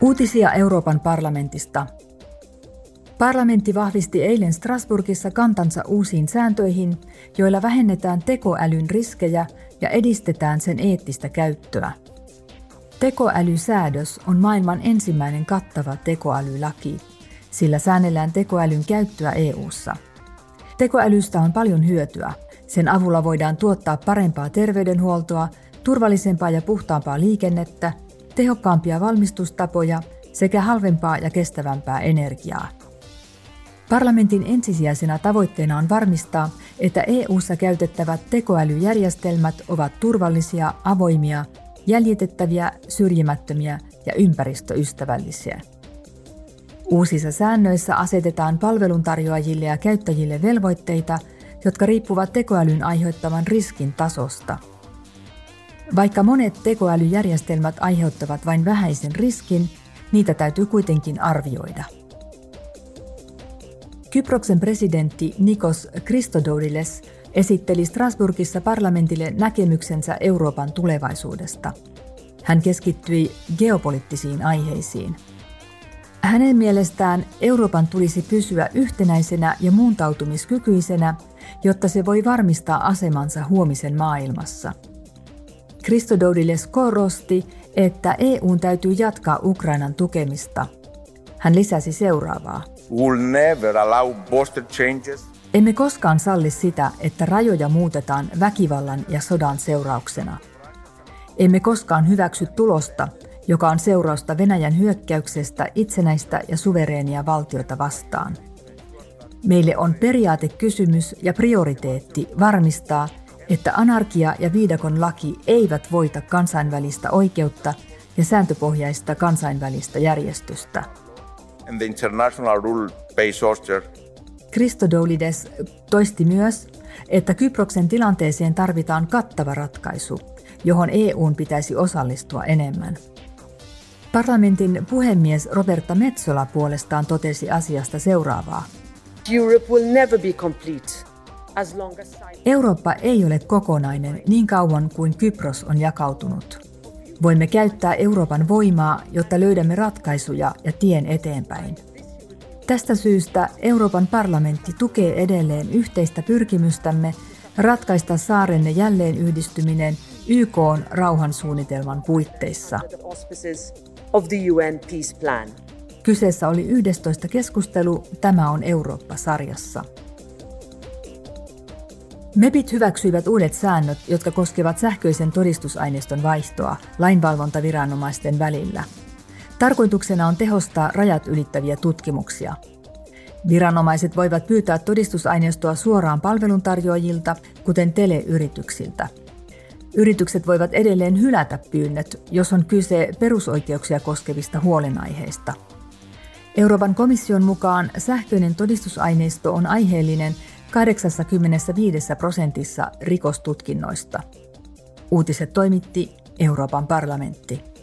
Uutisia Euroopan parlamentista. Parlamentti vahvisti eilen Strasburgissa kantansa uusiin sääntöihin, joilla vähennetään tekoälyn riskejä ja edistetään sen eettistä käyttöä. Tekoälysäädös on maailman ensimmäinen kattava tekoälylaki, sillä säännellään tekoälyn käyttöä EU:ssa. Tekoälystä on paljon hyötyä. Sen avulla voidaan tuottaa parempaa terveydenhuoltoa, turvallisempaa ja puhtaampaa liikennettä, tehokkaampia valmistustapoja sekä halvempaa ja kestävämpää energiaa. Parlamentin ensisijaisena tavoitteena on varmistaa, että EU:ssa käytettävät tekoälyjärjestelmät ovat turvallisia, avoimia, jäljitettäviä, syrjimättömiä ja ympäristöystävällisiä. Uusissa säännöissä asetetaan palveluntarjoajille ja käyttäjille velvoitteita, jotka riippuvat tekoälyn aiheuttaman riskin tasosta. Vaikka monet tekoälyjärjestelmät aiheuttavat vain vähäisen riskin, niitä täytyy kuitenkin arvioida. Kyproksen presidentti Nikos Christodoulides esitteli Strasbourgissa parlamentille näkemyksensä Euroopan tulevaisuudesta. Hän keskittyi geopoliittisiin aiheisiin. Hänen mielestään Euroopan tulisi pysyä yhtenäisenä ja muuntautumiskykyisenä, jotta se voi varmistaa asemansa huomisen maailmassa. Christodoulides korosti, että EUn täytyy jatkaa Ukrainan tukemista. Hän lisäsi seuraavaa. Emme koskaan salli sitä, että rajoja muutetaan väkivallan ja sodan seurauksena. Emme koskaan hyväksy tulosta, joka on seurausta Venäjän hyökkäyksestä itsenäistä ja suvereenia valtiota vastaan. Meille on periaatekysymys ja prioriteetti varmistaa, että anarkia ja viidakon laki eivät voita kansainvälistä oikeutta ja sääntöpohjaista kansainvälistä järjestystä. And the international rule pays Christodoulides toisti myös, että Kyproksen tilanteeseen tarvitaan kattava ratkaisu, johon EUn pitäisi osallistua enemmän. Parlamentin puhemies Roberta Metsola puolestaan totesi asiasta seuraavaa. Europe will never be complete. Eurooppa ei ole kokonainen niin kauan kuin Kypros on jakautunut. Voimme käyttää Euroopan voimaa, jotta löydämme ratkaisuja ja tien eteenpäin. Tästä syystä Euroopan parlamentti tukee edelleen yhteistä pyrkimystämme ratkaista saarenne jälleen yhdistyminen YK rauhansuunnitelman puitteissa. Kyseessä oli 11 keskustelu Tämä on Eurooppa-sarjassa. MEPit hyväksyivät uudet säännöt, jotka koskevat sähköisen todistusaineiston vaihtoa lainvalvontaviranomaisten välillä – Tarkoituksena on tehostaa rajat ylittäviä tutkimuksia. Viranomaiset voivat pyytää todistusaineistoa suoraan palveluntarjoajilta, kuten teleyrityksiltä. Yritykset voivat edelleen hylätä pyynnöt, jos on kyse perusoikeuksia koskevista huolenaiheista. Euroopan komission mukaan sähköinen todistusaineisto on aiheellinen 85 prosentissa rikostutkinnoista. Uutiset toimitti Euroopan parlamentti.